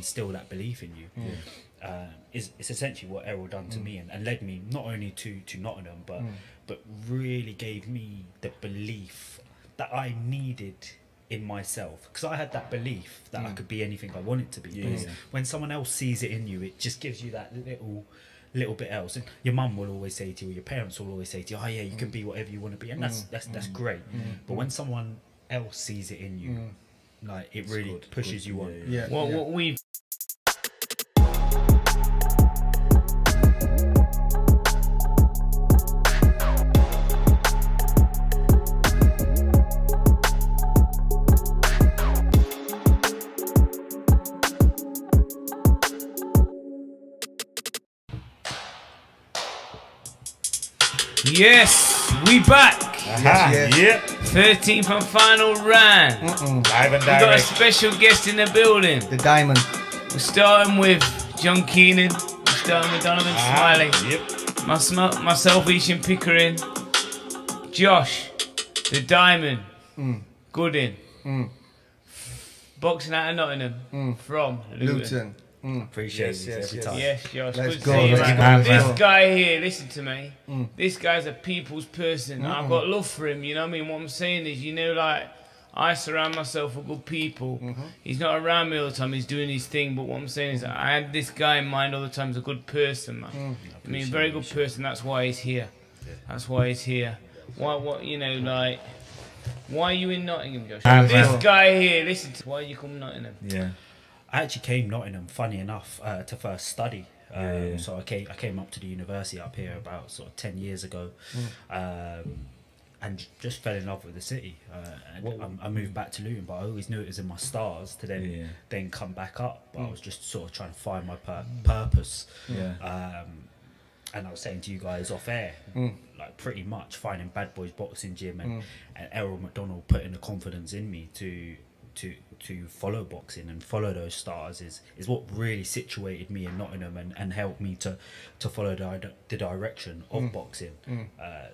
instill that belief in you. Uh, is is essentially what Errol done to mm. me and, and led me not only to to Nottingham but mm. but really gave me the belief that I needed in myself. Because I had that belief that I mm. could be anything I wanted to be. Yeah, Because. When someone else sees it in you, it just gives you that little little bit else. And your mum will always say to you, or your parents will always say to you, "Oh yeah, you can be whatever you want to be," and that's that's that's great. But when someone else sees it in you, like it It's really good, pushes good, you yeah, on. yeah. Yeah. What yeah. what we've Yes, we back. Aha, yes. yeah. 13th and final round. Mm-mm. Live and direct. We've got a special guest in the building. The diamond. We're starting with John Keenan. We're starting with Donovan Ah, Smiley. Yep. Myself, myself, Esham Pickering. Josh, the Diamond. Gooding. Mm. Boxing out of Nottingham. From Luton. Luton. Mm. Appreciate Yes, it yes, every yes. time. Yes, Josh. Let's good go, to see let's man. go, This guy here, listen to me. Mm. This guy's a people's person. I've got love for him. You know what I mean? What I'm saying is, you know, like I surround myself with good people. Mm-hmm. He's not around me all the time. He's doing his thing. But what I'm saying is, I had this guy in mind all the time as a good person, man. Mm. I mean, very good person. That's why he's here. That's why he's here. Why? What? You know, like. Why are you in Nottingham, Josh? Um, this well- guy here, listen. To, why are you come Nottingham? Yeah. I actually came Nottingham, funny enough, uh, to first study. Um, Yeah, yeah. So I came, I came up to the university up here about sort of ten years ago, um, and just fell in love with the city. Uh, I, I moved back to Luton, but I always knew it was in my stars to then Yeah. then come back up. But I was just sort of trying to find my pur- purpose. Yeah. Um, and I was saying to you guys off air, Mm. like pretty much finding Bad Boys Boxing Gym and, and Errol McDonald putting the confidence in me to to to follow boxing and follow those stars is is what really situated me in Nottingham and, and helped me to to follow the, the direction of mm. boxing. Mm. Uh,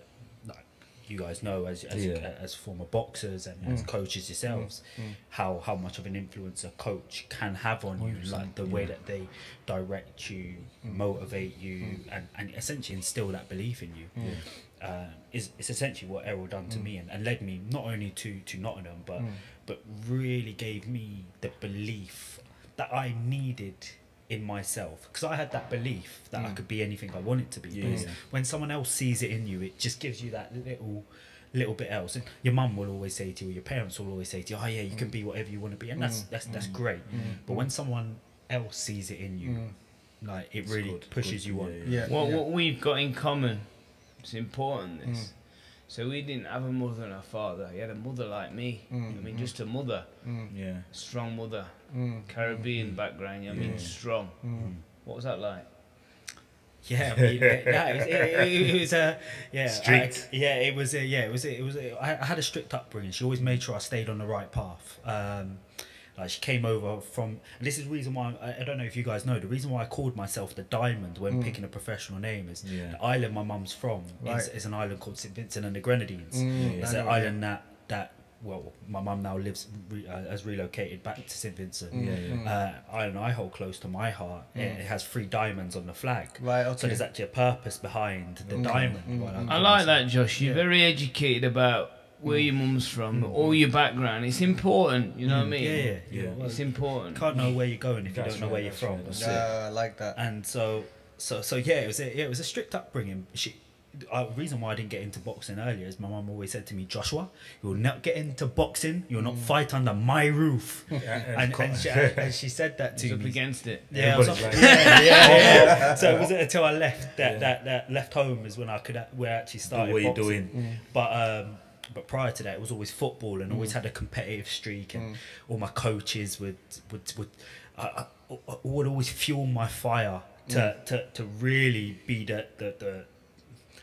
like you guys know as as, Yeah. as former boxers and as mm. coaches yourselves, how how much of an influence a coach can have on you, like the way that they direct you, motivate you, and, and essentially instill that belief in you. Uh, is is essentially what Errol done to mm. me and, and led me not only to to Nottingham, but mm. but really gave me the belief that I needed in myself. Because I had that belief that I mm. could be anything I wanted to be. Yeah, because when someone else sees it in you, it just gives you that little little bit else. And your mum will always say to you, or your parents will always say to you, "Oh yeah, you can be whatever you want to be," and that's that's that's great. But when someone else sees it in you, like it really good, pushes good, you on. yeah, Yeah. What yeah. what we've got in common, it's important. This. Mm. So we didn't have a mother and a father. He had a mother like me. Mm. I mean, just a mother, mm. Yeah. strong mother, Mm. Caribbean background. You know what I mean, Yeah. strong. What was that like? Yeah, I mean, it, no, it, was- it, it was a yeah, Strict. I- yeah, it was a, yeah, it was a, it was. A, I, I had a strict upbringing. She always made sure I stayed on the right path. Um, like she came over from. And this is the reason why I, I don't know if you guys know. The reason why I called myself the Diamond when picking a professional name is Yeah. the island my mum's from is, Right. is an island called St Vincent and the Grenadines. Mm, it's an know, island that that well, my mum now lives re, uh, has relocated back to St Vincent. Yeah, yeah. Uh, island I hold close to my heart. It, it has three diamonds on the flag. Right, Okay. So there's actually a purpose behind the diamond. why I like that, Josh. You're very educated about where your mum's from, all your background. It's important. You know what I mean? Yeah, yeah, Yeah. yeah. Well, It's you important. can't know where you're going if you don't know right, where you're from. right, that's Yeah, I like that. And so, so, so yeah, it was a, yeah, it was a strict upbringing. She, uh, reason why I didn't get into boxing earlier is my mum always said to me, Joshua, you'll not get into boxing. You'll not fight under my roof. and, and, she, and she said that He's to up me. against it. Yeah, I was up- like- yeah, yeah, yeah. So it wasn't until I left that, Yeah. that, that left home is when I could where I actually started. what you're boxing. doing. But um, but prior to that, it was always football, and always mm. had a competitive streak, and mm. all my coaches would would would I would always fuel my fire to mm. to, to really be the, the the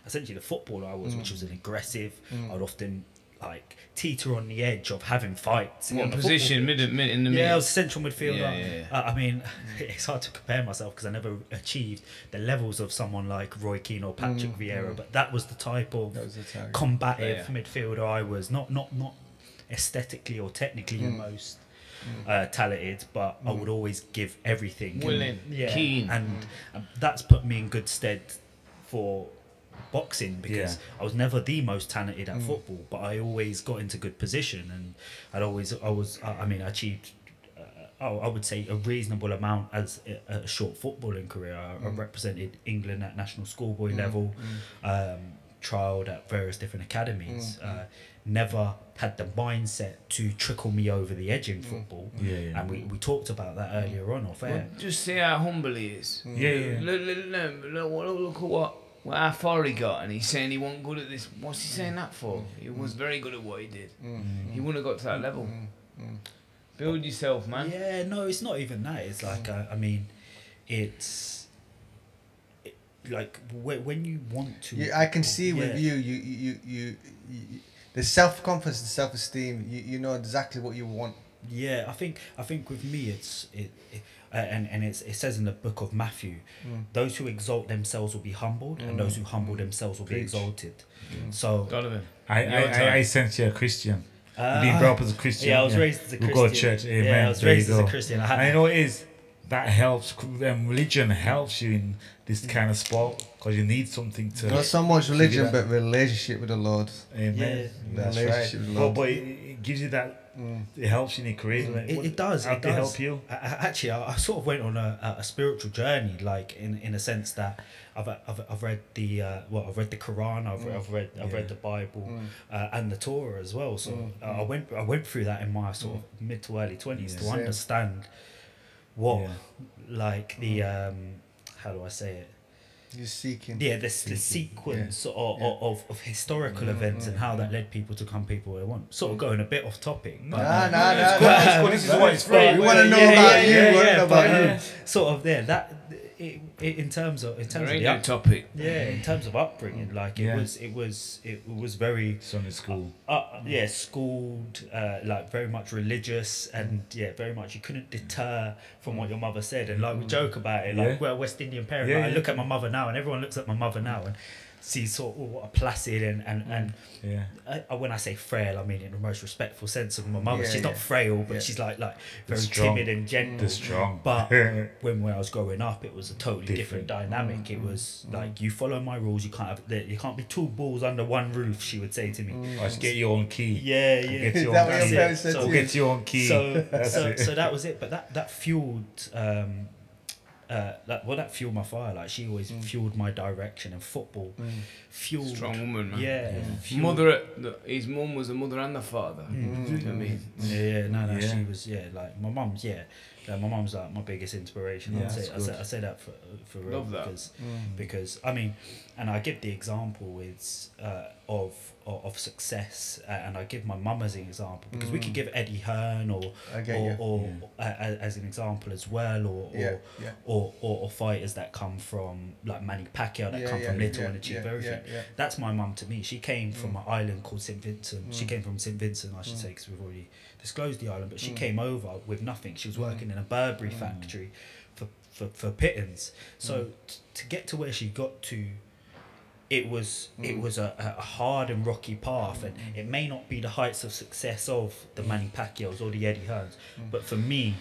essentially the footballer I was, which was an aggressive. I'd often like teeter on the edge of having fights. What on position? Mid, mid in the middle. Yeah, I was central midfielder. Yeah, yeah, yeah. Uh, I mean, it's hard to compare myself because I never achieved the levels of someone like Roy Keane or Patrick Vieira, but that was the type of the combative midfielder I was. Not not not aesthetically or technically the most uh, talented, but I would always give everything. And- Willing, yeah, keen. and um, that's put me in good stead for boxing because I was never the most talented at mm. football, but I always got into good position and I'd always I was I I mean I achieved. Uh, I I would say a reasonable amount as a, a short footballing career. I, I mm. represented England at national schoolboy mm. level, um, trialed at various different academies. Uh, never had the mindset to trickle me over the edge in football. Yeah, yeah. And we, we talked about that earlier on off air. Well, just see how humble he is. Yeah, yeah. Look, look, look, look, look, look at what, what how far he got, and he's saying he wasn't good at this. What's he saying that for? He was mm. very good at what he did. Mm. He wouldn't have got to that level. Mm. Build yourself, man. Yeah, no, it's not even that. It's like uh, I mean, it's it, like wh- when you want to. You, I can see with Yeah. you, you, you, you, you, the self confidence the self esteem. You, you know exactly what you want. Yeah, I think I think with me it's it, it uh, and and it's, it says in the book of Matthew, Mm. those who exalt themselves will be humbled, and those who humble themselves will be Preach. exalted. So Donovan. I, I. I, I sense you're a Christian. uh, You've brought up as a Christian. Yeah, I was raised as a We Christian. go to church. Amen. Yeah, I was There you raised as a go. Christian. I had, And know it is? That helps. Um, religion helps you in this kind of sport because you need something to. Not so much religion, but relationship with the Lord. Amen. Yeah. That's Relationship right. with But, Lord. but it, it gives you that. It helps you in your career. Like, It, it does. How it does. help you? I, actually, I, I sort of went on a, a spiritual journey, like in, in a sense that I've, I've, I've read the uh, well, I've read the Quran, I've, I've read I've read the Bible, uh, and the Torah as well. So uh, I went I went through that in my sort of mid to early twenties Yeah. to Same. understand what Yeah. like the um, how do I say it? You're seeking. Yeah, this the sequence of, of, of historical mm, events and mm, how that mm. led people to come people they want. Sort of going a bit off topic. but- Nah, nah, nah, It's nah. good. This is what um, it's for. We want to know about you. We want to know but, about you. uh, sort of there. That it, it, in terms of in terms of There ain't the no up, topic. yeah, in terms of upbringing, like it Yeah. was it was it was very Sunday school. uh, yeah schooled, uh, like very much religious, and yeah, very much you couldn't deter from what your mother said, and like we joke about it, like Yeah. we're West Indian parent. Yeah, like, I look at my mother now, and everyone looks at my mother now and sees sort of what a placid and and mm. and Yeah. I, when I say frail, I mean in the most respectful sense of my mother. Yeah, she's yeah. not frail, but Yeah. she's like like very strong. timid and gentle. The strong. But when, when I was growing up, it was a totally different, Different. dynamic. It mm. was mm. like you follow my rules. You can't have you can't be two balls under one roof. She would say to me. Or just get your own key. Yeah, yeah. Get Is your that own what key. So to Go you? get your own key. So so, so that was it. But that that fueled. Um, uh, that, well, that fueled my fire. Like she always mm. fueled my direction, and football mm. fueled. Strong woman, man. Yeah, fueled- Mother, his mum was the mother and the father. Mm. You know what I mean? Yeah, yeah, no, no, Yeah. she was, yeah, like my mum's, yeah, like, my mum's like my biggest inspiration. Yeah, I'd say, I say. I say that for for real Love that. because because I mean, and I give the example with uh, of, of of success, uh, and I give my mum as an example because we could give Eddie Hearn or or, or uh, as an example as well, or or, yeah. or, or or fighters that come from like Manny Pacquiao that Yeah, come yeah, from little yeah, and achieve yeah, everything. yeah, yeah. That's my mum to me. She came from an island called St Vincent. She came from St Vincent, I should say, because we've already disclosed the island. But she came over with nothing. She was working in a Burberry factory for, for, for pittance. So t- to get to where she got to, it was it mm. was a, a hard and rocky path, and it may not be the heights of success of the mm. Manny Pacquiao's or the Eddie Hearns, mm. but for me,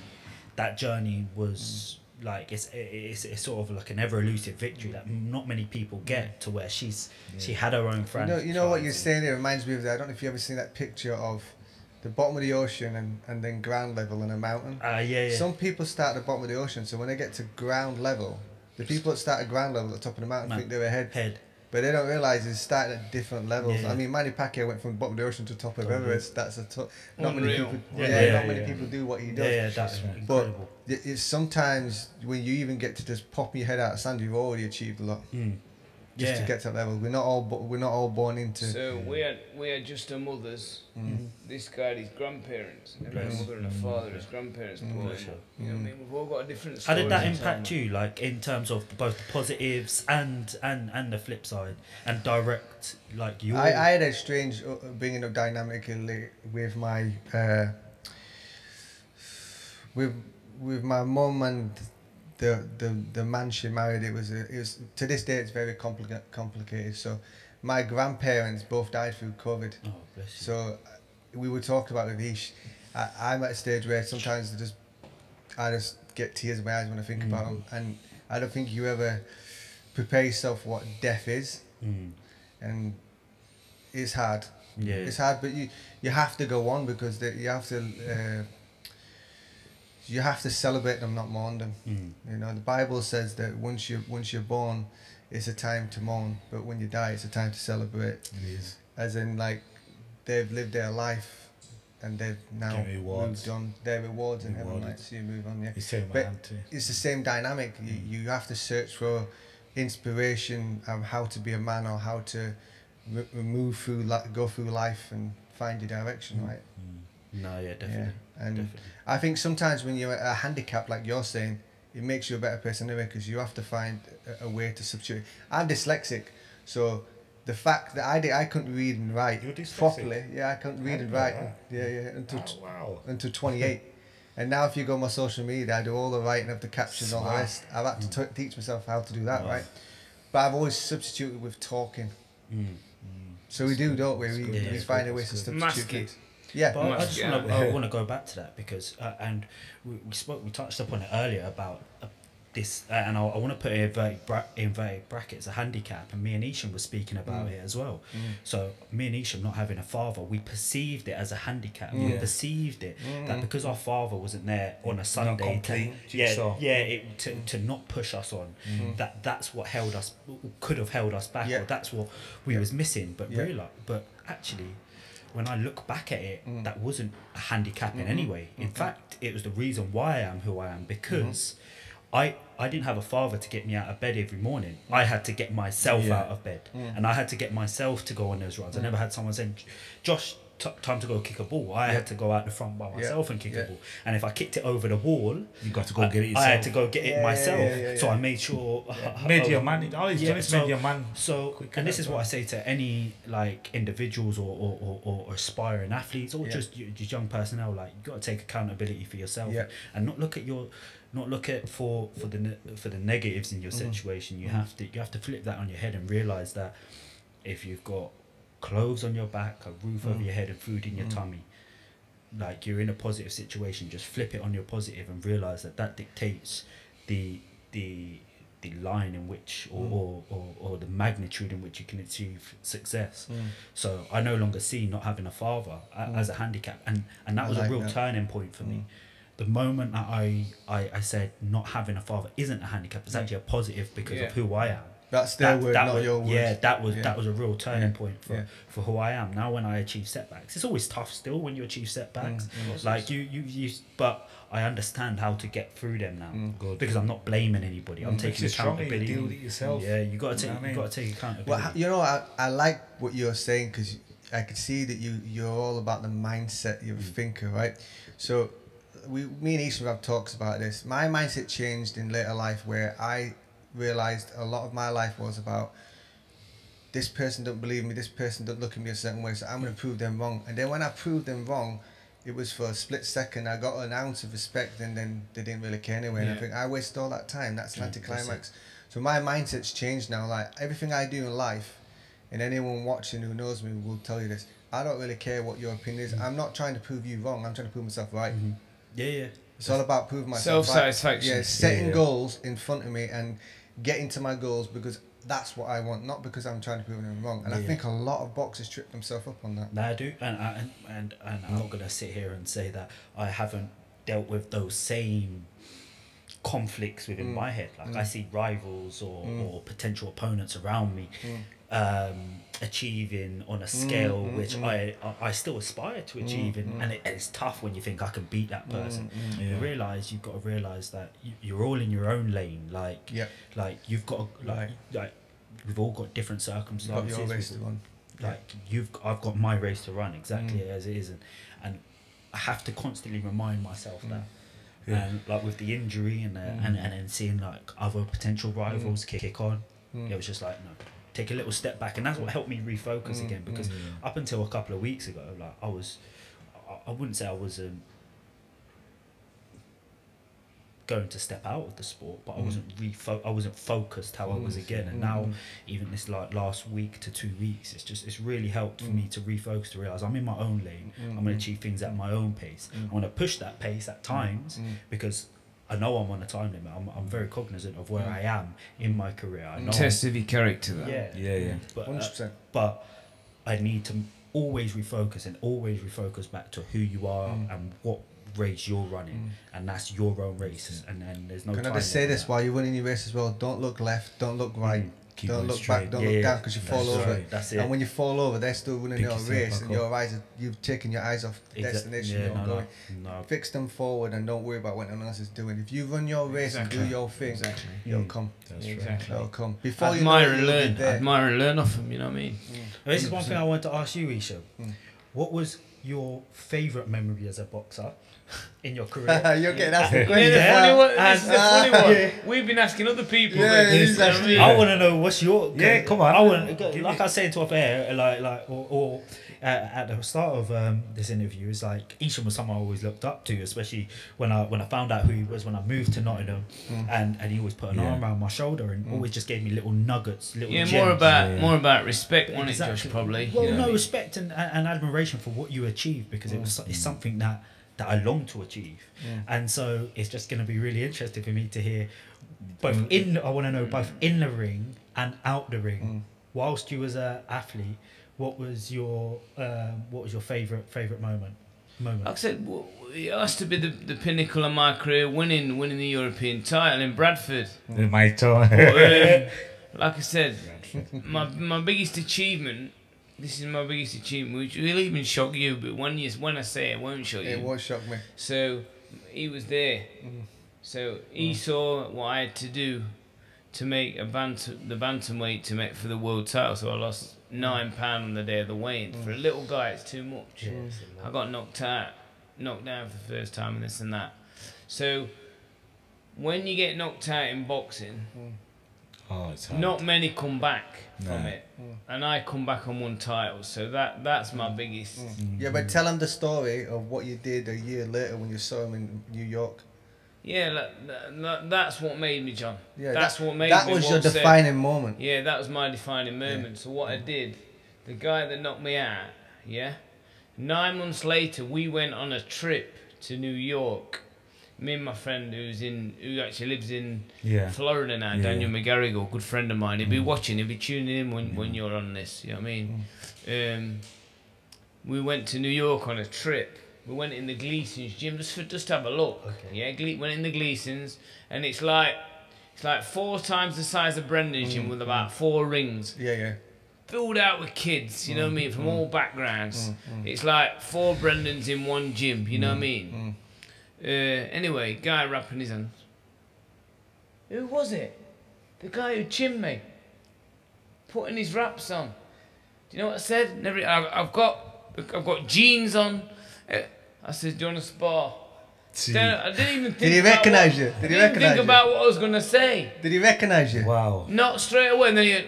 that journey was like it's, it's it's sort of like an ever elusive victory that not many people get to where she's she had her own You know, you know what you're saying. It reminds me of that. I don't know if you ever seen that picture of the bottom of the ocean and, and then ground level and a mountain. Uh, yeah, yeah. Some people start at the bottom of the ocean, so when they get to ground level, the people that start at ground level at the top of the mountain Man. think they're ahead, head. But they don't realize they're starting at different levels. Yeah. I mean, Manny Pacquiao went from the bottom of the ocean to top of Top of Everest. That's a to- not many people. Yeah, Yeah, yeah, not yeah, many yeah. people do what he does. yeah, that's But incredible. it- it's sometimes when you even get to just pop your head out of sand, you've already achieved a lot. Mm. Just yeah. to get to that level, we're not all bo- we're not all born into. So we had we had just our mothers. Mm. Mm-hmm. This guy had his grandparents. Never had a mother and a mm-hmm. father. His grandparents born. Bless her. You know what I mean? Mm. We've all got a different. How did that impact you, like in terms of both the positives and and and the flip side, and direct like you? I, I had a strange uh, uh bringing up dynamically with my uh, with with my mom and the, the the man she married. It was a, it was to this day it's very complicated complicated. So my grandparents both died through COVID. Oh, bless you. So uh, we were talking about with Ish, I, I'm at a stage where sometimes I just I just get tears in my eyes when I think about them, and I don't think you ever prepare yourself for what death is, Mm. and it's hard. Yeah. It's hard, but you you have to go on because the, you have to uh, you have to celebrate them, not mourn them. Mm. You know, the Bible says that once you once you're born, it's a time to mourn, but when you die, it's a time to celebrate. It is. As in, like they've lived their life, and they've now moved on. Their rewards in heaven, like so you move on. Yeah, He's But- it's the same dynamic. You, you have to search for inspiration of how to be a man or how to m- move through, li- go through life and find your direction, right? No, yeah, definitely. Yeah, and definitely. I think sometimes when you're a handicap, like you're saying, it makes you a better person anyway because you have to find a, a way to substitute. I'm dyslexic, so the fact that I did, I couldn't read and write You're properly. Yeah, I couldn't read I and write. that. Yeah, yeah, until Oh, wow. until 28. and now if you go on my social media, I do all the writing of the captions, all the Smart. rest. I've had to t- teach myself how to do that, Wow. right? But I've always substituted with talking. Mm. So we do, don't we? That's We, good, we that's find good, a way to substitute. Mask it. things. Yeah. But I- I Must- just want to yeah. I want to go back to that because uh, and we, we spoke we touched upon it earlier about uh, this uh, and I, I want to put it in inverted, bra- inverted brackets a handicap and me and Esham were speaking about Mm. it as well. So me and Esham not having a father, we perceived it as a handicap. We Mm. Yeah. perceived it that Mm. because our father wasn't there on a Sunday to, complete yeah jigsaw. yeah it, to, to not push us on Mm. that that's what held us could have held us back Yeah. or that's what we Yeah. was missing but Yeah. realize but actually when I look back at it, Mm. that wasn't a handicap in Mhm. any way. In Mhm. fact, it was the reason why I am who I am because Mm-hmm. I I didn't have a father to get me out of bed every morning. I had to get myself Yeah. out of bed, Mm. and I had to get myself to go on those runs. I Mm. never had someone saying, "Josh." T- time to go kick a ball. I Yeah. had to go out the front by myself and kick Yeah. a ball. And if I kicked it over the wall, You got to go I, get it I had to go get it yeah, myself. yeah, yeah, So yeah. I made sure. Made your man. He's Yeah, so- made your man. So, and this is what I say to any like individuals or, or, or, or aspiring athletes or Yeah. just just young personnel. Like you got to take accountability for yourself Yeah. and not look at your, not look at for for the for the negatives in your Mhm. situation. You Mhm. have to you have to flip that on your head and realize that if you've got clothes on your back, a roof over Mm. your head, and food in your Mm. tummy. Like you're in a positive situation, just flip it on your positive and realize that that dictates the the the line in which or, Mm. or, or, or the magnitude in which you can achieve success. Mm. So I no longer see not having a father Mm. as a handicap, and and that I was like a real that. turning point for me. Mm. The moment that I, I I said not having a father isn't a handicap, it's actually a positive because Yeah. of who I am. That's their That- word, that not was, your word. Yeah, that was Yeah. that was a real turning Yeah. point for, Yeah. for who I am. Now when I achieve setbacks, it's always tough still when you achieve setbacks. Mm, mm. Like you, you, you, but I understand how to get through them now Mm. Good. because I'm not blaming anybody. I'm Mm. taking Makes you stronger. You accountability. deal with it yourself. Yeah, you got to You take. know what I You mean? got to take Well, accountability. ha- you know, I, I like what you're saying because I could see that you you're all about the mindset. You're a thinker, right? So, we me and Isha have talks about this. My mindset changed in later life where I realized a lot of my life was about this person don't believe me, this person don't look at me a certain way, so I'm gonna prove them wrong. And then when I proved them wrong, it was for a split second. I got an ounce of respect, and then they didn't really care anyway. And I think I wasted all that time. That's an anticlimax. So my mindset's changed now. Like everything I do in life, and anyone watching who knows me will tell you this. I don't really care what your opinion is. I'm not trying to prove you wrong. I'm trying to prove myself right. Mhm. Yeah, yeah. It's all about proving myself. right. Self-satisfaction. Yeah, setting Yeah. goals in front of me and getting to my goals because that's what I want, not because I'm trying to prove them wrong. And I think a lot of boxers trip themselves up on that. No, I do, and I- and and, and I'm not gonna sit here and say that I haven't dealt with those same conflicts within Mm. my head. Like Mm. I see rivals or, Mm. or potential opponents around me Mm. um, achieving on a scale mm, which mm. I, I still aspire to achieve, and, mm. and it, it's tough when you think I can beat that person. Mm, mm. You Yeah. realize you've got to realize that you, you're all in your own lane. Like Yeah, like you've got to, like like we've all got different you've got circumstances. your race to run. like you've I've got my race to run exactly Mm. as it is and, and I have to constantly remind myself Mm. that Yeah. and like with the injury and, Mm. and and then seeing like other potential rivals kick, kick on Mm. it was just like no take a little step back and that's what helped me refocus Mm, again because mm. up until a couple of weeks ago like I was I, I wouldn't say I was um, going to step out of the sport, but I wasn't refo- I wasn't focused how I was again. And Mm. now, even this like last week to two weeks, it's just it's really helped for me to refocus to realize I'm in my own lane. I'm going to achieve things at my own pace. I'm to push that pace at times because. I know I'm on a time limit. I'm, I'm very cognizant of where I am in my career. I know I'm- Test of your character. That. yeah, Yeah, yeah. but uh, 100%. but I need to always refocus and always refocus back to who you are Mm. and what race you're running, and that's your own race. And then there's no. Can I time just say limit this on while you're running your race as well? Don't look left, don't look right, Keep don't look straight. back, don't Yeah, look yeah. down because you fall That's over. right, that's it. And when you fall over, they're still running Pick your race, and up. your eyes, are, you've taken your eyes off the Exact- destination yeah, you're no, going. no, no. Fix them forward and don't worry about what anyone else is doing. If you run your race and do your thing, Exactly. you'll Mm. come. That's right. Exactly. It'll come. Before Admire you know and you'll be learn. there. Admire and learn off them. You know what I mean? This is one thing I wanted to ask you, Isha. Mm. What was your favourite memory as a boxer in your career? You're getting asked the Yeah, question. the funny one, this is the funny Ah, one. yeah. We've been asking other people. Yeah, this, you know I mean? I want to know what's your Yeah, come on. I want Give like I said to off air, like like or, or uh, at the start of um, this interview is like Esham was someone I always looked up to, especially when I when I found out who he was when I moved to Nottingham, mm. and and he always put an Yeah. arm around my shoulder and mm. always just gave me little nuggets, little Yeah, gems. more about Yeah. more about respect, wasn't it, Josh? Probably. Well, you no I mean? respect and, and and admiration for what you achieved because it was mm. it's something that that I long to achieve, and so it's just going to be really interesting for me to hear both in I want to know both in the ring and out the ring. Whilst you was a athlete, what was your um, what was your favorite favorite moment? Moment. Like I said, w- w- it has to be the, the pinnacle of my career, winning winning the European title in Bradford. In my turn. But, um, like I said, my my biggest achievement. This is my biggest achievement, which will even shock you. But when you when I say it, won't shock you. It you. won't shock me. So he was there. So he saw what I had to do to make a bantam, the bantamweight to make for the world title. So I lost nine pound on the day of the weigh-in. For a little guy, it's too much. I got knocked out, knocked down for the first time, and this and that. So when you get knocked out in boxing, oh, it's hard. not many come back from No. it, and I come back on one title. So that that's my biggest. Mm. Yeah, but tell him the story of what you did a year later when you saw him in New York. Yeah, that, that, that's what made me, John. Yeah, that's that, what made that me. was what your said- defining moment. Yeah, that was my defining moment. So what I did, the guy that knocked me out, yeah, nine months later we went on a trip to New York. Me and my friend who's in, who actually lives in Yeah. Florida now, Yeah. Daniel McGarrigle, good friend of mine. He'll be watching, he'll be tuning in when, Mm. when you're on this. You know what I mean? Um, we went to New York on a trip. We went in the Gleason's gym just for just to have a look. Okay. Yeah, Gle- went in the Gleason's, and it's like it's like four times the size of Brendan's gym with about four rings, Yeah, yeah. filled out with kids. You know what I mean, Mm, from all backgrounds. It's like four Brendans in one gym. You know what I Mm, mean? Uh, anyway, guy wrapping his hands. Who was it? The guy who chinned me. Putting his wraps on. Do you know what I said? Never. I've, I've got. I've got jeans on. Uh, I said, "Do you want to spar?" See, Then I didn't even think. Did he recognise you? Did he didn't recognise think you? about what I was gonna say. Did he recognise you? wow. Not straight away. And then he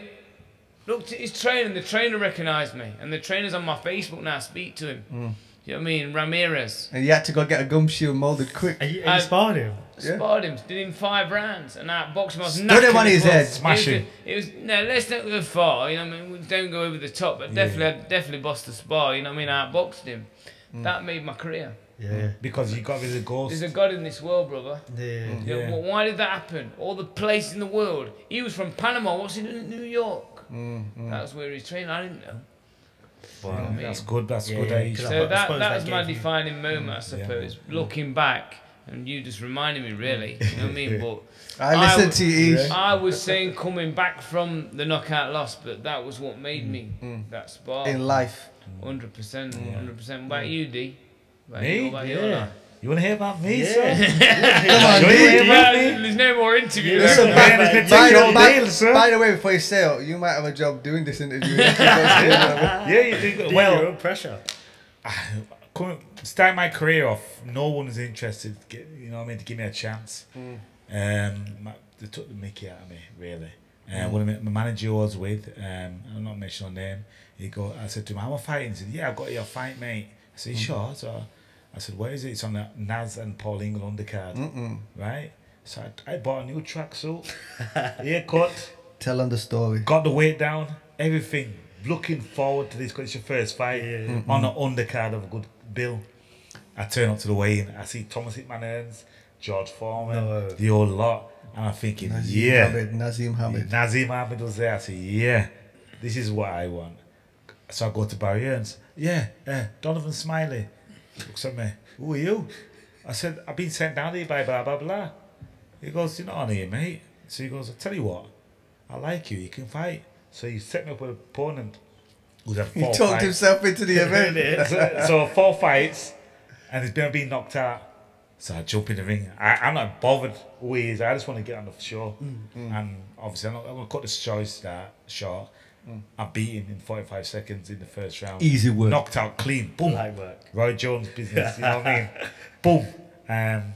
looked at his trainer, and the trainer recognised me. And the trainer's on my Facebook now. I speak to him. Mm. You know what I mean? Ramirez. And you had to go get a gumshoe molded quick. Are you, are I- you sparred him? Yeah. Sparred him, did him five rounds, and outboxed him. I was Stood him on his head. Smash it was, him. It was no, let's not go far. You know, what I mean, we don't go over the top, but definitely, definitely bossed the spar. You know, what I mean, I outboxed him. Mm. That made my career. Yeah. Because you got rid of the ghost. There's a God in this world, brother. Yeah. Mm. You know, Yeah. wh- why did that happen? All the places in the world. He was from Panama. What's he doing in New York? Mm, That was where he's trained. I didn't know. Wow, Yeah. that's good. That's Yeah, good. yeah, age. 'cause I- So that, suppose that that was my gave you- defining moment, I yeah. suppose. Looking back, and you just reminded me, really. You know what I mean? But I I listened w- to you, I was saying coming back from the knockout loss, but that was what made me Mm. that spark. in life. Hundred percent, hundred percent. What about you, D? About Me? you? About Yeah. life? You want to hear about me, Yeah. sir? Come on, Sure you dude. hear Yeah, about me? there's no more interview. Listen, there. Man, by, it's gonna by take you all the, by, day, sir. by the way, before you say it, you might have a job doing this interview. yeah, Yeah, you do. Well, Well, your own pressure. coming, start my career off, no one was interested. Get, you know what I mean? To give me a chance. Mm. Um, my, they took the Mickey out of me, really. Uh, One of my, manager I was with, um, I'm not mentioning her name. He go, I said to him, I'm fighting?" He said, "Yeah, I've got your fight, mate." I said, "You "Sure." So I said, "Where is it?" It's on the Naz and Paul Ingle undercard, Mm-mm. right? So I, I bought a new tracksuit, haircut, Tell them the story. got the weight down, everything. Looking forward to this because it's your first fight on the undercard of a good bill. I turn up to the weigh-in. I see Thomas Hitman Hearns, George Foreman, No. the old lot, and I'm thinking, Nazim yeah. Hamid. Naseem Hamed. Naseem Hamed was there. I said, yeah, this is what I want. So I go to Barry Hearns. Yeah, yeah, Donovan Smiley. Looks at me. Who are you? I said, I've been sent down here by blah, blah, blah. He goes, you're not on here, mate. So he goes, I tell you what, I like you, you can fight. So he set me up with an opponent who's had He talked fights. himself into the event. so, so four fights, and he's been being knocked out. So I jump in the ring. I, I'm not bothered who he is. I just want to get on the show. And obviously, I'm, not, I'm going to cut this choice that short. I'm beaten in 45 seconds in the first round. Easy work. Knocked out clean. Boom. Light work. Roy Jones business. You know what I mean? Boom. Um,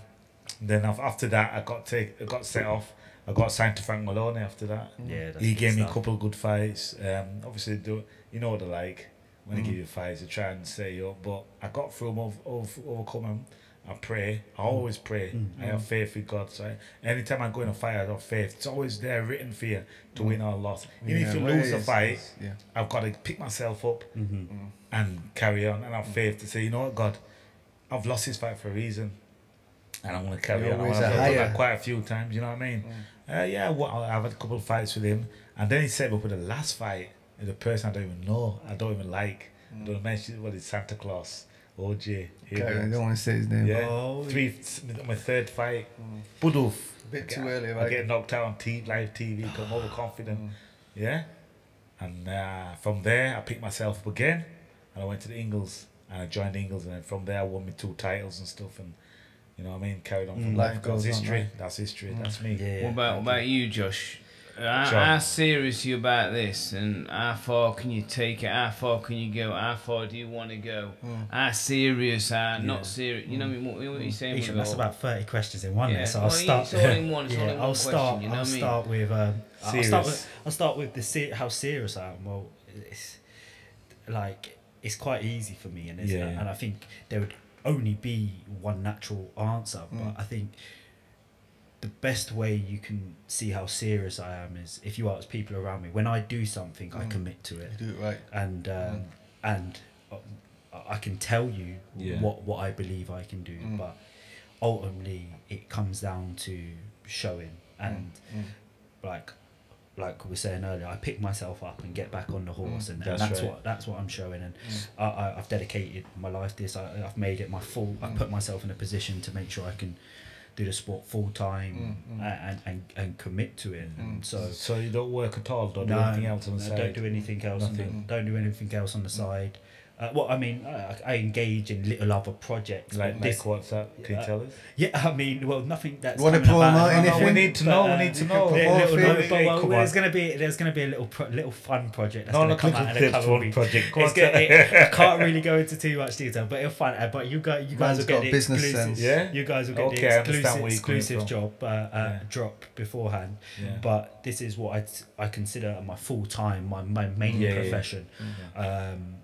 then after that, I got take, I got set off. I got signed to Frank Maloney after that. Yeah, that's he gave me a couple of good fights. Um, obviously, do you know what they're like when Mm. they give you fights, they try and set you up. But I got through them, over, over, overcome them. I pray. I always pray. Mm. I have faith in God. So I, anytime I go in a fight, I have faith. It's always there written for you to win or lose. Even if you lose a fight, Yeah. I've got to pick myself up Mm-hmm. and carry on and have faith to say, you know what, God, I've lost this fight for a reason, and I'm going to carry on. I've done that quite a few times. You know what I mean? Uh, yeah, well, I've had a couple of fights with him, and then he set me up with the last fight with a person I don't even know, I don't even like. Don't mention what is Santa Claus, OJ. Okay, I don't want to say his name. Yeah, Oh, three. My third fight, Buduf. Bit I too get- early, I get knocked out on t- live TV come I'm overconfident. Yeah. And uh, from there, I picked myself up again and I went to the Ingles and I joined Ingles. And then from there, I won me two titles and stuff. And you know what I mean? Carried on from Mm, life That's goes on, history. right? That's history. That's me. Yeah. What about what about you, Josh? How, serious are you about this, and how far can you take it? How far can you go? How far do you want to go? How serious? How Yeah. not serious? You know what, what, what are you saying? Each, that's all- about thirty questions in one. Yeah, so I'll start. it's all in one, yeah, I'll start. question, you know I'll what I mean? start with. Um, I'll Serious. start with. I'll start with the how serious I am. Well, it's like it's quite easy for me, and Yeah, and I think there would only be one natural answer. Mm. But I think the best way you can see how serious I am is if you ask people around me. When I do something, I Mm. commit to it You do it right. and um, and uh, I can tell you Yeah. what what I believe I can do, Mm. but ultimately it comes down to showing and Mm. like like we were saying earlier, I pick myself up and get back on the horse, and, and That's that's right. what that's what I'm showing, and Mm. I, I, I've dedicated my life to this. I, I've made it my full. I Mm. put myself in a position to make sure I can do the sport full time Mm, mm. and, and and commit to it. And Mm. so So you don't work at all. Don't do anything else on the no, side. Don't do anything else. On the, don't do anything else on the side. Uh, well, I mean, I, I engage in little other projects. Like but Nick, what's that? Can Yeah. you tell us? Yeah, I mean, well, nothing that's. Wanna coming promote about- anything? No, we need to But, know. uh, we need to know. can Yeah, little, no, but, Hey, well, there's gonna be there's gonna be a little pro, little fun project that's No, gonna no, come out in the a couple one of project. It's on, gonna, it, I can't really go into too much detail, but it'll fun. uh, But you guys, you guys Man's will get got the business exclusive. sense. Yeah? You guys will get Okay, the exclusive, you're coming exclusive job uh, uh, Yeah. drop beforehand. Yeah. But this is what I I consider my full time, my my main profession. Um,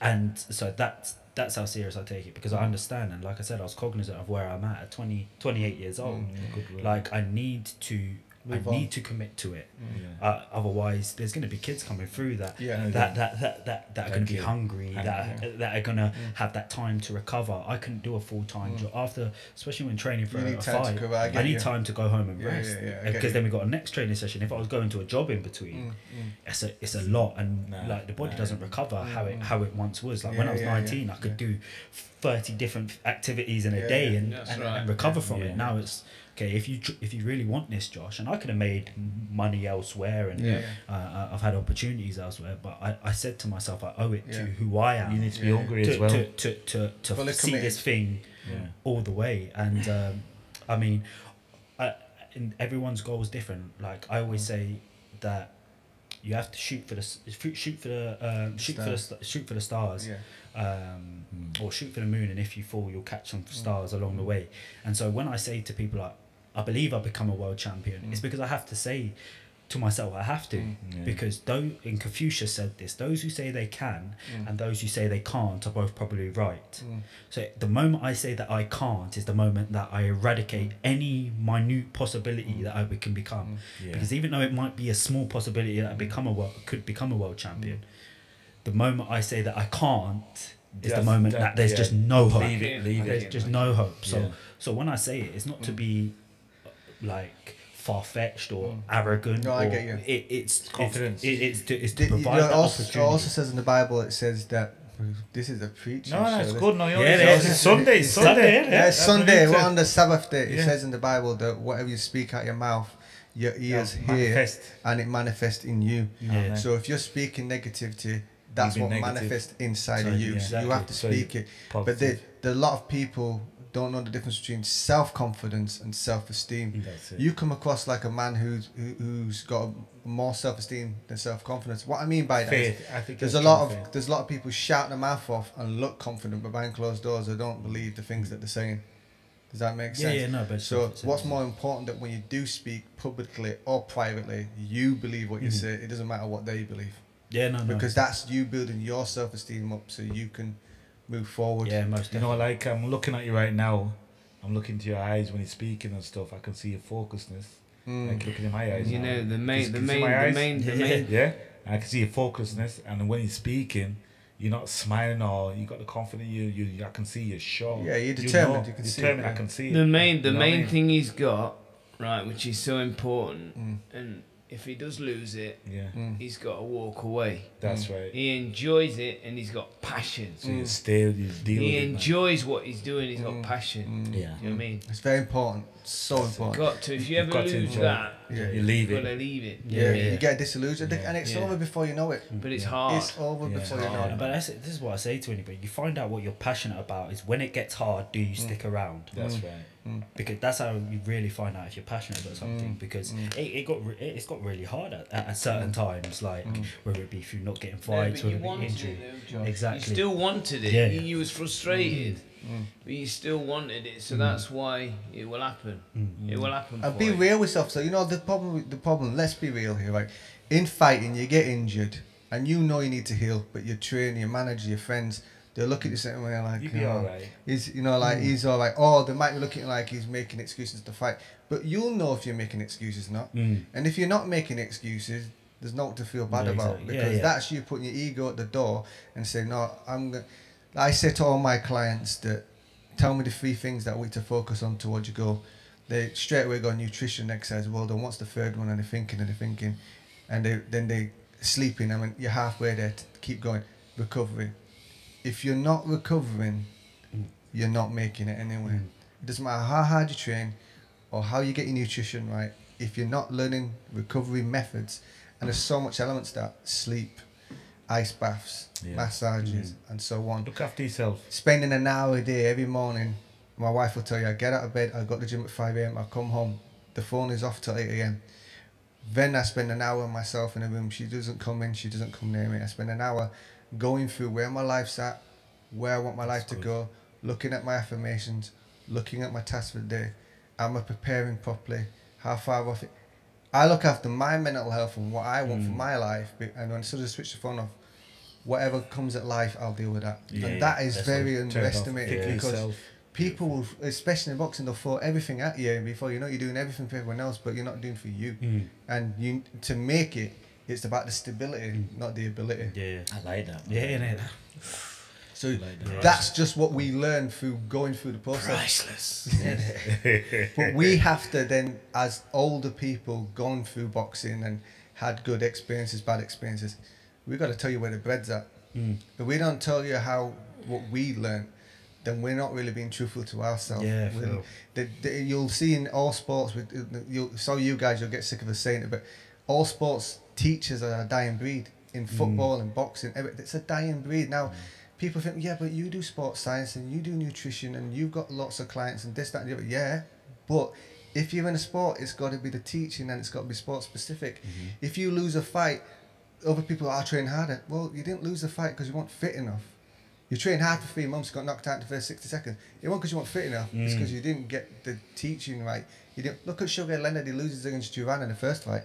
and so that's that's how serious I take it because I understand and like I said I was cognizant of where I'm at at 20, 28 years old. Mm. Like I need to Move I on. need to commit to it. Yeah. Uh, otherwise, there's going to be kids coming through that Yeah. that that that that, that are going to be you. hungry, Thank that that are going to have that time to recover. I couldn't do a full time Mm. job after, especially when training for You a, need a time fight. recover, I I, need you. time to go home and Yeah, rest yeah, yeah, I because then we got a next training session. If I was going to a job in between, Mm, mm. it's a it's a lot and Nah, like the body nah. doesn't recover how it Mm. how it once was like when i was yeah, yeah, 19 i could yeah. do 30 different activities in a Yeah, day yeah. and, and, right. and recover from it now it's okay if you if you really want this josh and i could have made money elsewhere and Yeah. uh, i've had opportunities elsewhere but I, I said to myself i owe it Yeah. to who i am You need to be Yeah. hungry to, as well. to, to, to, to Fully see this thing yeah. all the way and um, i mean I, and everyone's goal is different like i always say that you have to shoot for the shoot shoot for the um, shoot for the shoot for the stars Yeah. um, Mm. or shoot for the moon and if you fall you'll catch some stars along the way and so when i say to people like i believe i've become a world champion Mm. it's because i have to say to myself, I have to, mm. Yeah. because though in Confucius said this, those who say they can Mm. and those who say they can't are both probably right. Mm. So the moment I say that I can't is the moment that I eradicate mm. any minute possibility mm. that I can become. Yeah. Because even though it might be a small possibility that I become a world, could become a world champion, the moment I say that I can't is the moment that- that, there's yeah. just no hope. Leave it, leave There's it. just no hope. So Yeah. so when I say it, it's not to be like far fetched or arrogant. Mm. No, I or get you. It, it's Confidence. It's, it, it's to, it's to Did- you provide know, it that also, it also says in the Bible, it says that this is a preaching No, no, show, it's this- good. No, you're Yeah, yeah, it's. Sunday. It's Sunday, Sunday. yeah. Yeah, it's Sunday. We're on the Sabbath day. It Yeah. says in the Bible that whatever you speak out your mouth, your ears Yeah, hear, manifest. and it manifests in you. Yeah. So if you're speaking negativity, that's what negative. manifests inside of you. yeah, So you have to exactly. So speak it. But Positive. the, the, a lot of people don't know the difference between self confidence and self esteem. You come across like a man who's who, who's got more self esteem than self confidence. What I mean by that is Faith. I think there's a lot of faith. there's a lot of people shouting their mouth off and look confident, but behind closed doors they don't believe the things that they're saying. Does that make sense? yeah, no, but So what's more important that when you do speak publicly or privately, you believe what you Mhm. say. It doesn't matter what they believe Yeah, no, no. because that's you building your self esteem up so you can move forward. yeah, most You know, like I'm looking at you right now. I'm looking to your eyes when you're speaking and stuff. I can see your focusedness. Mm. Like looking in my eyes. You now. know the main, the main, the main, the Yeah. main. Yeah, I can see your focusedness, and when you're speaking, you're not smiling or you got the confidence. You, you, I can see you're sure. Yeah, you're You determined, know, you can see it, determined. I can see it. The main, the You know what I main mean? thing he's got, right, which is so important, Mm. and if he does lose it, Yeah, Mm. he's got to walk away. that's Mm. right. He enjoys it, and he's got passion. So you Mm. stay, you deal He with it. enjoys what he's doing. He's got Mm. passion. Mm. Yeah. You know what I mean? It's very important. So important. Got to. If you ever got to lose that, Yeah. You leave it. you it. gotta leave it. Yeah, Yeah, yeah. you get disillusioned Yeah. and it's Yeah. over before you know it. But it's Yeah. hard. It's over Yeah, before it's you know it. But that's, this is what I say to anybody. You find out what you're passionate about is when it gets hard, do you stick around? That's Mm. Because that's how you really find out if you're passionate about something. Mm. Because Mm. it, it got re- it's got really hard at, at certain times, like Mm. whether it be through not getting No, fights, but you whether it be injury. it though, Exactly. You still wanted it. Yeah. You, you was frustrated, Mm. but you still wanted it. So Mm. that's why it will happen. Mm. It will happen. And for be you. real with yourself. So you know the problem. The problem. Let's be real here, right? In fighting, you get injured, and you know you need to heal, but your trainer, your manager, your friends, they look at you the same way like, You you be know, alright. he's you know like he's all like, oh, they might be looking like he's making excuses to fight, but you'll know if you're making excuses or not. Mm. And if you're not making excuses, there's nothing to feel bad Yeah, about exactly. Yeah, because yeah. that's you putting your ego at the door and saying, no, I'm. Gonna, I say to all my clients that tell me the three things that we to focus on towards your goal. They straight away go nutrition, exercise. Well done. What's the third one? And they're thinking and they're thinking, and they then they sleeping. I mean, you're halfway there. To keep going. Recovery. If you're not recovering, Mm. you're not making it anyway. Mm. It doesn't matter how hard you train or how you get your nutrition right. If you're not learning recovery methods, and there's so much elements to that sleep, ice baths, Yeah. massages, and so on. Look after yourself. Spending an hour a day every morning. My wife will tell you, I get out of bed, I go to the gym at 5 a.m., I come home, the phone is off till 8 a.m. Then I spend an hour myself in a room. She doesn't come in, she doesn't come near me. I spend an hour going through where my life's at, where I want my life That's to go, looking at my affirmations, looking at my tasks for the day. Am I preparing properly? How far off it? I look after my mental health and what I want for Mm. my life. And when I sort of switch the phone off, whatever comes at life, I'll deal with that. Yeah, and that is that's very Turn it off. underestimated because. People, will, especially in boxing, they'll throw everything at you before you know you're doing everything for everyone else, but you're not doing for you. Mm. And you to make it, it's about the stability, Mm. not the ability. Yeah. I like that. Yeah, yeah, So I like that. Yeah. that's just what we learn through going through the process. Priceless. but we have to then, as older people, gone through boxing and had good experiences, bad experiences, we got to tell you where the bread's at. Mm. If we don't tell you how what we learned, then we're not really being truthful to ourselves. Yeah, the, the, you'll see in all sports. With uh, you'll, so you guys, you'll get sick of us saying it, but all sports teachers are a dying breed. In mm. football and boxing, it's a dying breed now. Mm. People think, yeah, but you do sports science and you do nutrition and you've got lots of clients and this, that, and the other. Yeah, but if you're in a sport, it's got to be the teaching and it's got to be sport specific. Mm-hmm. If you lose a fight, other people are training harder. Well, you didn't lose the fight because you weren't fit enough. You trained hard for three months, got knocked out in the first 60 seconds. It wasn't because you weren't fit enough, it's Mm. because you didn't get the teaching right. You didn't Look at Sugar Leonard, he loses against Duran in the first fight.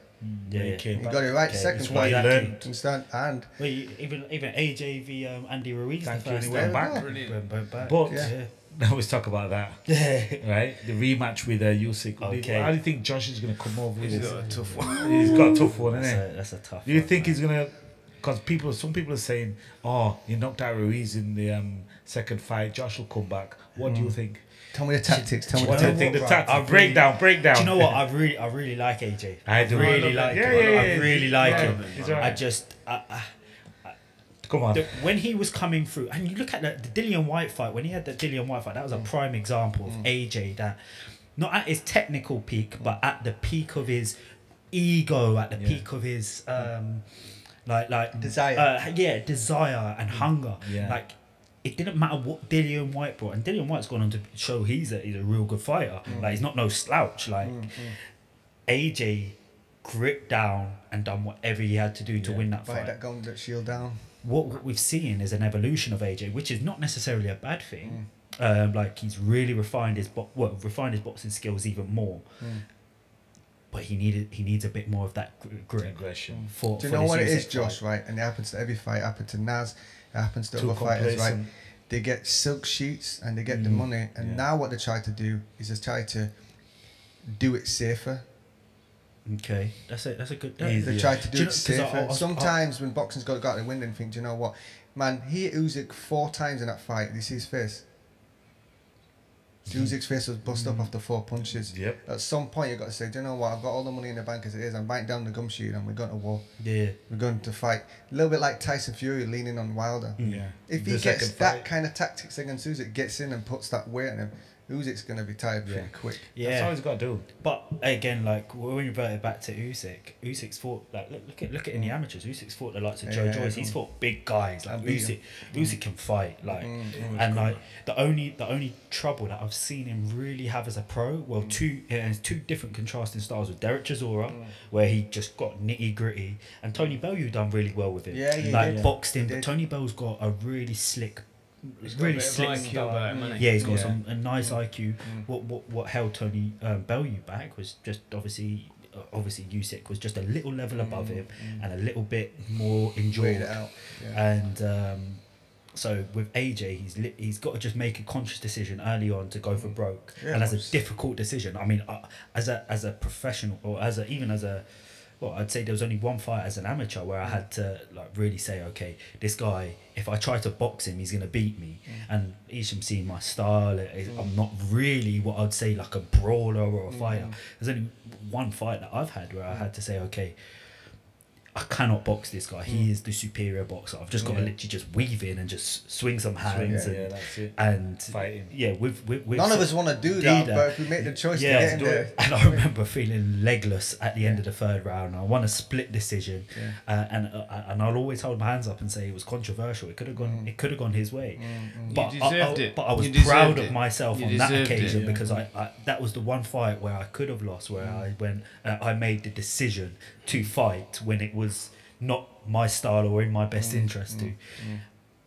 Yeah, He yeah. came He got it right Okay, second it's what fight. he learned. Understand? And Well, you- even even AJ v um, Andy Ruiz Thank the you, first and he went back. Brilliant. Went- went back. But Yeah. now let's talk about that. Yeah. Right, the rematch with uh, Usyk. Okay. How do you think Josh is going to come over with He's this? got a tough one. He's got a tough one, that's, isn't a, that's a tough. Do you one, think man. he's gonna? Because people, some people are saying, "Oh, he knocked out Ruiz in the um, second fight. Josh will come back." What do you mm. think? tell me the tactics, tell me the tactics. think? The tactics. I really- breakdown, breakdown. Do you know what? I really, I really like AJ. I do. really I like it. him. Yeah, yeah, I yeah. really like Yeah, him. I just, I, I, Come on. the, when he was coming through, and you look at the, the Dillian Whyte fight, when he had the Dillian Whyte fight, that was a mm. prime example of mm. AJ that, not at his technical peak, but at the peak of his ego, at the Yeah. peak of his, um, like, like Desire. uh, yeah, desire and hunger. Yeah. Like, it didn't matter what Dillian Whyte brought, and Dillian Whyte's gone on to show he's a he's a real good fighter. Like, he's not no slouch. Like, AJ gripped down and done whatever he had to do to Yeah. win that Fight fight that shield down. what, what we've seen is an evolution of AJ, which is not necessarily a bad Mm. thing. Um, like he's really refined his bo- well, refined his boxing skills even more. But he needed he needs a bit more of that gr- grip Aggression. for. Do you for know what it Usyk is, Josh, fight. right? And it happens to every fight. It happened to Naz. It happens to Too other fighters, right? They get silk sheets and they get the Mm, money. And yeah. now what they try to do is just try to do it safer. Okay, that's it. that's a good. Easy. They Yeah. try to do, Do it know- 'cause safer. I- I was- Sometimes when boxing's got got the wind and think, do you know what, man? He hit Usyk four times in that fight. Did you see his face? Usyk's face was bust Mm. up after four punches. Yep. At some point, you've got to say, do you know what? I've got all the money in the bank as it is. I'm biting down the gum sheet and we're going to war. Yeah, We're going to fight. A little bit like Tyson Fury leaning on Wilder. Yeah. If he The gets that kind of tactics against Usyk, gets in and puts that weight on him, Usyk's going to be tired pretty Yeah. quick. That's yeah. all he's got to do. But again, like when we revert it back to Usyk, Usyk's fought like look, look at look at in the amateurs. Usyk's fought the likes of Joe Yeah, Joyce. yeah. He's fought big guys like And beat Usyk. Usyk can fight like, Mm, and like the only the only trouble that I've seen him really have as a pro, well, Mm. two and it's two different contrasting styles with Derek Chisora, where he just got nitty gritty, and Tony Bellew done really well with it. Yeah, he like did. boxed him. But. Tony Bell's got a really slick, He's got a really slick IQ about him? Yeah, he's got Yeah. some a nice IQ. What what what held Tony um, Bellew back was just obviously uh, obviously Usyk was just a little level above him and a little bit more enjoyed. it out. Yeah. And um, so with AJ, he's li- he's got to just make a conscious decision early on to go for broke, Yeah, and that's a difficult decision. I mean, uh, as a as a professional or as a even as a well, I'd say there was only one fight as an amateur where I had to like really say, okay, this guy, if I try to box him, he's gonna beat me. Mm. And Esham seen my style. I'm mm. not really what I'd say like a brawler or a mm. fighter. There's only one fight that I've had where I had to say, okay, I cannot box this guy. He is the superior boxer. I've just got to literally just weave in and just swing some Swing, hands yeah, and, that's it. and Fighting. yeah, with with, None of us want to do that, that. but if we make the choice yeah, to get in there, it. and I remember feeling legless at the end of the third round. I won a split decision, Yeah. uh, and uh, and I'll always hold my hands up and say it was controversial. It could have gone. It could have gone his way. But You I, I- it. but I was proud it. of myself You on that it. occasion Yeah. because I, I that was the one fight where I could have lost. Where I went, uh, I made the decision to fight when it was not my style or in my best mm, interest mm, to. Mm.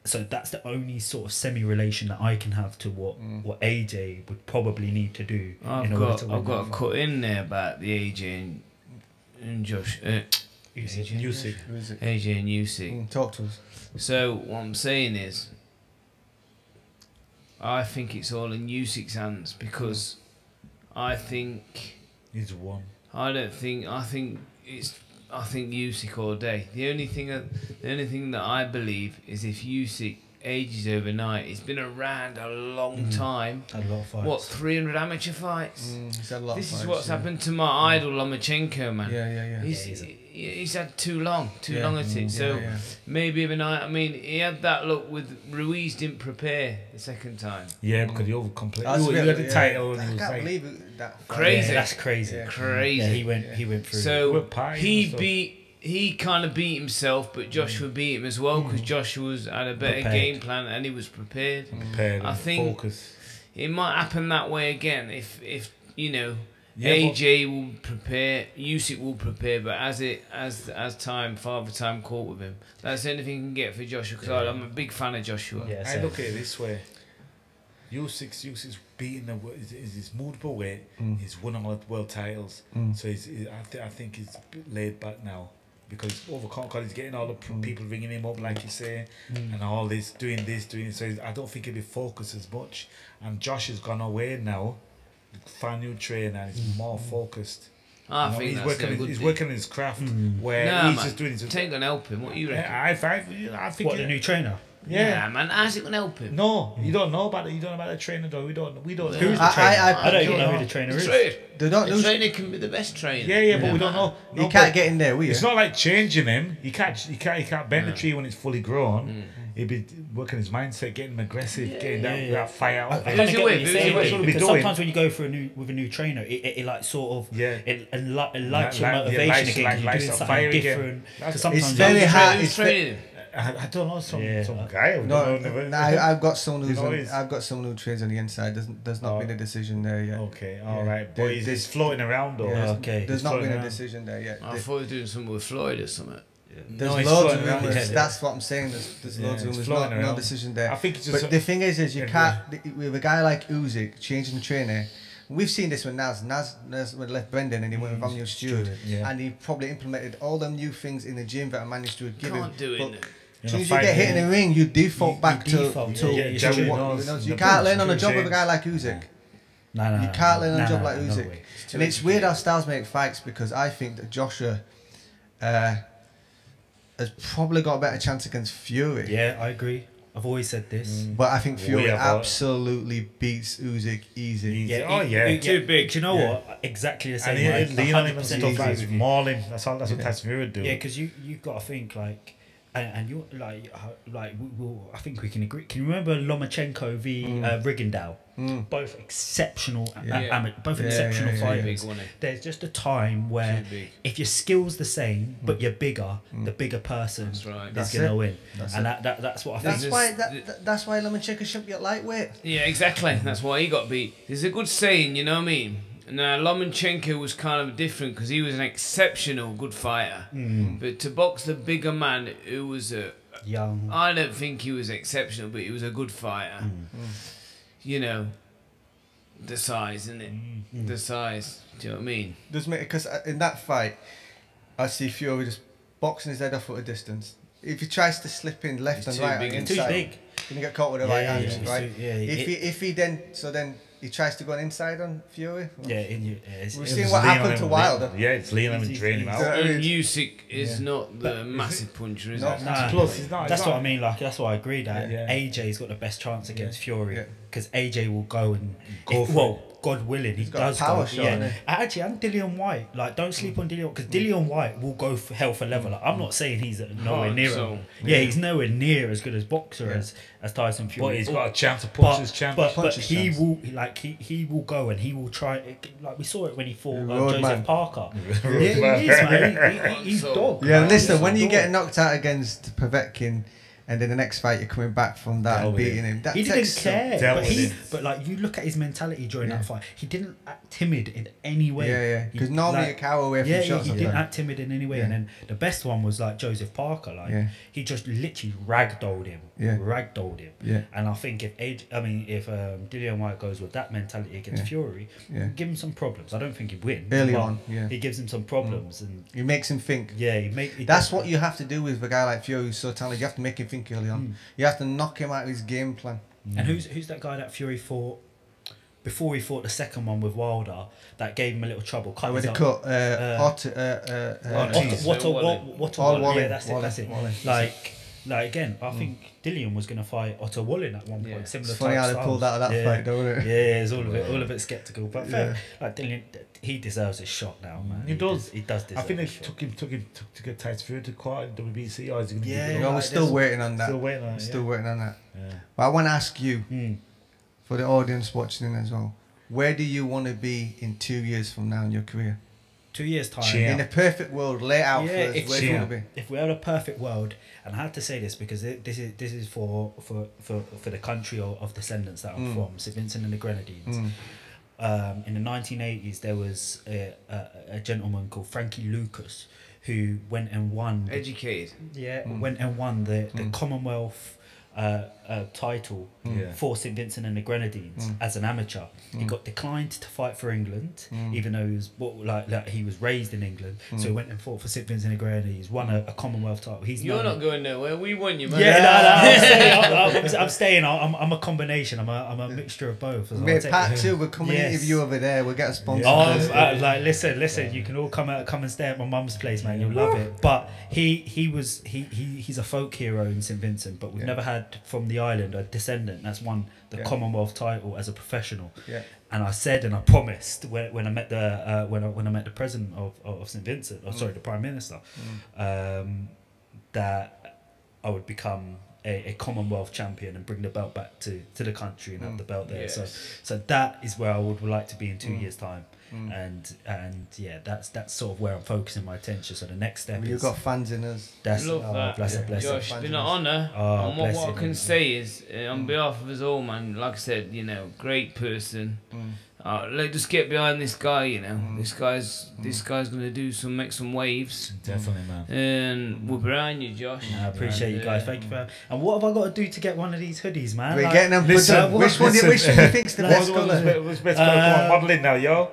So that's the only sort of semi relation that I can have to what what AJ would probably need to do I've in order got to I've got that a cut in there about the AJ and, and Josh, uh, AJ. Usyk. who is? AJ and Usyk. Mm, talk to us. So what I'm saying is, I think it's all in Usyk's hands because I think He's one. I don't think I think it's I think Usyk all day. The only thing that, the only thing that I believe is if Usyk ages overnight, he's been around a long time. Had a lot of fights. What 300 amateur fights? Mm, he's had a lot This of is fights, what's yeah. happened to my idol Lomachenko, man. Yeah, yeah, yeah. He's, Yeah, he's a- he- he's had too long, too Yeah, long at it. mm, So yeah, yeah. maybe even I I mean, he had that look with Ruiz. Didn't prepare the second time. Yeah, because he over completely. That's You, you had the yeah. title and I can't like, believe it, that. Crazy. Yeah, that's crazy. Yeah. Crazy. Yeah, he went. Yeah. He went through. So With he beat. He kind of beat himself, but Joshua beat him as well because Joshua was had a better Prepared. game plan and he was prepared. prepared I think- focus. It might happen that way again if if you know Yeah, but- AJ will prepare, Usyk will prepare, but as it as as time, father time caught with him. That's the only thing you can get for Joshua because I'm a big fan of Joshua. Yeah, I look at it this way. Usyk, Usyk beating the is, is his multiple weight. Mm. He's won all the world titles. Mm. So he's, he, I, th- I think he's a bit laid back now because overcome because he's getting all the Mm. people ringing him up like you say and all this doing this doing this. So he's- I don't think he'll be focused as much. And Josh has gone away now, found a new trainer and he's more focused. I You know, think he's that's working. a his- good he's thing. working his craft Mm. where Nah, he's man. just doing his. It ain't gonna help him. What do you reckon? I, I, I, I think. What it- the new trainer? yeah. Nah, man. How's it gonna help him? No, you don't know about it. You don't know about the trainer, though. We don't. We don't. Who's the trainer? I- I, I- don't even I know who the trainer is. Trade. They don't The lose. trainer can be the best trainer. Yeah, yeah, but Yeah, we don't man. know. You can't get in there, will you? It's not like changing him. You can't. You can't. You can't bend the tree when it's fully grown. Mm. He'd be working his mindset, getting him aggressive, Yeah, getting yeah, that, yeah. that fire out. I, I of kind him. of Who's get what you're saying what because doing. sometimes when you go for a new with a new trainer, it, it, it like sort of Yeah. it, it, li- it lights Like- your like- yeah, motivation lights- again. like- you're doing something different. That's- 'Cause sometimes It's very hard. It's ve- training? I, I don't know some Yeah. some guy. I don't No, know, never- no, I, I've got someone who's on, I've got someone who trains on the inside. Doesn't there's not Oh. been a oh. decision there yet. Okay, all Yeah. right, but he's, there's- floating around though. Yeah, there's- okay. There's He's not floating been a decision there yet. I There- thought he was doing something with Floyd or something. There's No, loads of floating rumors. yeah. That's what I'm saying. There's, there's Yeah, loads of he's rumors. No, no decision there. I think it's just. But the thing is, is you Yeah. can't with a guy like Usyk changing the trainer. We've seen this with Naz. Naz, Naz left Brendan and he went with Emanuel Steward, Steward, yeah. and he probably implemented all them new things in the gym that I Emanuel Steward gave him. Can't do it. In as soon as you get hit in the ring, you default You- back you to, default, to, yeah, yeah, Jerry what- Knows, you, know, you can't learn on a job with a guy like Usyk. Nah, nah, You can't learn on nah, a job nah, like no Usyk. way. and it's weird how styles make fights because I think that Joshua uh, has probably got a better chance against Fury. Yeah, I agree. I've always said this. Mm. But I think Fury have a- absolutely beats Usyk easy. Easy. Yeah, oh yeah. it- Too big. Do you know Yeah. what? Exactly the and same. he, way. he lean on him and 100% stuff agree like with you. maul him. That's all. That's what Tyson Fury would do. Yeah, because you you've got to think like, and, and you like uh, like we, we'll, I think we can agree. Can you remember Lomachenko v Mm. uh, Rigondeaux? Mm. Both exceptional, Yeah. a- ama- both Yeah, exceptional yeah, yeah, Too yeah. fighters. big. There's just a time where if your skills the same but Mm. you're bigger, Mm. the bigger person That's right. is That's gonna it. win, That's and it. that, that that's what I That's think. This why that, that, that's why Lomachenko shouldn't be at lightweight. Yeah, exactly. That's why he got beat. There's a good saying, you know what I mean? Now, Lomachenko was kind of different because he was an exceptional good fighter. Mm. But to box the bigger man who was a. Young. I don't think he was exceptional, but he was a good fighter. Mm. You know, the size, isn't it? Mm. The size. Do you know what I mean? Does make because in that fight, I see Fury just boxing his head off at a distance. If he tries to slip in left He's and too right, big on and Too inside, big. Gonna get caught with the Yeah, right yeah, hand, yeah, right? too- yeah, if it- he if he then so then he tries to go inside on Fury. Yeah, in you, yeah, it's, We've it's- seen what happened to and Wilder. lean- Yeah, it's lean him and He's- drain him out. I mean- And Usyk is Yeah. not the massive puncher, is No. it? Nah, Plus, he's not- that's he's what I mean. Like that's why I agree that Yeah. AJ's got the best chance against Fury Yeah. Because AJ will go and Go if- well, God willing, he He's got a does power go. shot, yeah, hasn't he? actually, and Dillian Whyte. Like, don't sleep on Dillian because Dillian White will go for hell for level. Like, I'm not saying he's nowhere Oh, near. so- yeah, he's nowhere near as good as boxer Yeah. as as Tyson Fury. But he's got a chance to But, push his champ. but, punch but his he chance. will like he, he will go and he will try like we saw it when he fought uh, Roadman. Joseph Parker. yeah, he is, man. He, he, he's So- dog. Yeah, man. listen, He's when you dog. get knocked out against Povetkin, and then the next fight you're coming back from that Dealt and beating him. him, that he didn't takes care. Dealt But he, it. but like you look at his mentality during Yeah. that fight, he didn't act timid in any way. Yeah, yeah. He- Because normally like- you cower away from yeah, yeah, he didn't act timid in any way. Yeah. And then the best one was like Joseph Parker. Like Yeah. he just literally ragdolled him. Yeah. Ragdolled him. Yeah. And I think if Age, I mean, if um, Dillian Whyte goes with that mentality against Yeah. Fury, Yeah. give him some problems. I don't think he'd win. Early on, yeah. he gives him some problems, and It makes him think. yeah, he make. He That's what you have to do with a guy like Fury who's so talented. You have to make him think early on. Mm. You have to knock him out of his game plan. And who's who's that guy that Fury fought before he fought the second one with Wilder that gave him a little trouble? Cut Oh, with his the up- cut, uh, uh, Ot- uh, uh, uh, Ortiz. What, what, a, Wally. what, what a Oh, Wally. Wally, Yeah, that's it. Wally, That's it. Wally. Like, like again, I think Dillian was gonna fight Otto Wallin at one point. Yeah. Similar It's funny type how they styles. pulled out of that yeah. fight, don't it? Yeah, yeah, it's all of it, all of it skeptical. But fair, Yeah. like Dillian, he deserves his shot now, man. He does. He does Deserve I think they his shot. took him, took him, took to get Tyson Fury to court in WBC, or is he going to Yeah, give it No, up? we're still waiting on that. Still waiting on it. Still waiting on that. Yeah. But I want to ask you, Hmm. for the audience watching as well, where do you want to be in two years from now in your career? Two years time. Cheer. In a perfect world, lay out Yeah, for us if- where do you want to be. if we had a perfect world, and I have to say this because it, this is this is for for for, for the country of, of descendants that I'm Mm. from, St Vincent and the Grenadines. Mm. um, in the 1980s there was a, a, a gentleman called Frankie Lucas who went and won the Educated. yeah, went and won the, the Mm. Commonwealth uh, uh, title Yeah. for St Vincent and the Grenadines Mm. as an amateur. He got declined to fight for England, Mm. even though he was well, like, like he was raised in England. So he went and fought for St Vincent and the Grenadines, won a, a Commonwealth title. He's You're not going nowhere. We won you, man. Yeah, no, no, I'm staying. I'm, I'm, I'm staying. I'm, I'm a combination. I'm a, I'm a mixture of both. as well. Mate, I'll part take- two, we're coming Yes. to interview over there. We'll get a sponsor. Oh, first. uh, like listen, listen. You can all come out, come and stay at my mum's place, man. You'll love it. But he, he was, he, he, he's a folk hero in St Vincent. But we've Yeah. never had from the island a descendant that's won the Yeah. Commonwealth title as a professional. Yeah. And I said and I promised when, when I met the uh, when I when I met the president of, of St Vincent, or sorry, the prime minister, um, that I would become a, a Commonwealth champion and bring the belt back to, to the country and have the belt there. So Yes. so that is where I would like to be in two Mm. years' time. Mm. And and yeah, that's that's sort of where I'm focusing my attention. So the next step You've got fans in us. that's Love oh, that. bless Yeah. it, bless Josh, it. it's been an honour. Oh, and what, what I it, can man. say is, uh, on behalf of us all, man, like I said, you know, great person. Mm. Uh, let's just get behind this guy, you know. Mm. This guy's this guy's gonna do some, make some waves, Definitely, man. and we're behind you, Josh. I appreciate you guys. uh, Thank you for. And what have I got to do to get one of these hoodies, man? We're Like- getting them. listen, Listen, which one? do you- Which one do you think's the Let's best What's, what's, colour? what's best colour? Come on, Uh, modelling now, yo.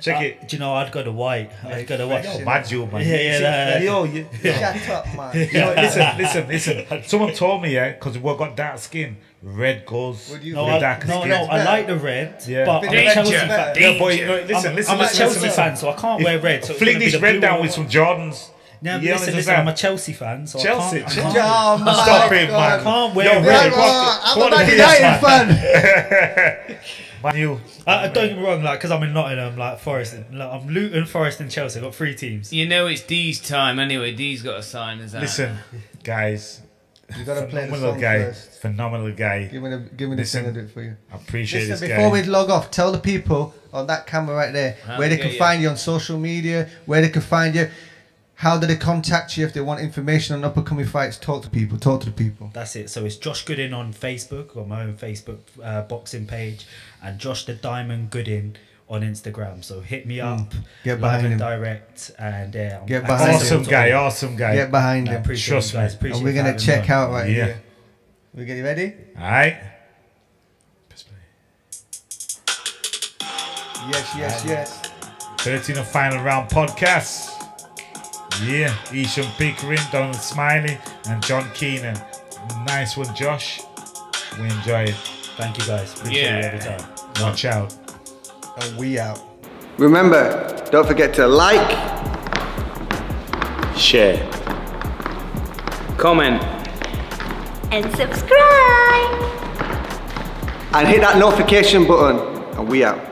Check Uh, it. Do you know I'd go to white. I'd go to white. Fresh, Yo, you mad you, man. Yeah, yeah, that- yo, you, Shut up, man. you know, listen, listen, listen. Someone told me, yeah, because we've got dark skin, red goes Would you No, with I, dark no, no. I like the red, Yeah. but I'm a Danger. Chelsea fan. Yeah, boy, you know, listen, I'm, listen, I'm a listen, Chelsea listen. fan, so I can't wear red. So it's Flick gonna be this the red blue down or with some Jordans. No, You listen, listen. I'm a Chelsea fan, so Chelsea, I can't. I Chelsea. can't, Oh, my Stop it, God. man. I can't wear Yo, red. Yeah, Red, well, I'm a what- Man United fan. Man, you. Uh, don't get me wrong, like because I'm in Nottingham, like Forest. Like, I'm Luton, Forest, and Chelsea. I've got three teams. You know it's D's time anyway. D's got to sign us out. Listen, guys. You gotta play the Phenomenal song guy. first. Phenomenal guy. Give me the give me the Listen, thing and do it for you. I appreciate Listen, this before guy. we log off, tell the people on that camera right there How where to they can you. find you on social media, where they can find you, how do they contact you if they want information on up and coming fights. Talk to people. Talk to the people. That's it. So it's Josh Gooding on Facebook, on my own Facebook uh, boxing page, and Josh the Diamond Gooding on Instagram. So hit me hmm. up, Get live behind and him. direct, and yeah, I'm Get behind Awesome to guy, awesome guy. Get behind him. appreciate Trust you guys. me. Appreciate And we're gonna check me on. out right Yeah. here. We get you ready? Alright. Yes, yes, yes. 13 of final round podcast. Yeah, Esham Pickering, Donald Smiley, and John Keenan. Nice one, Josh. We enjoy it. Thank you guys. Appreciate Yeah. it every time. Watch out. And we out. Remember, don't forget to like, Share. Comment. and subscribe. and hit that notification button, and we out.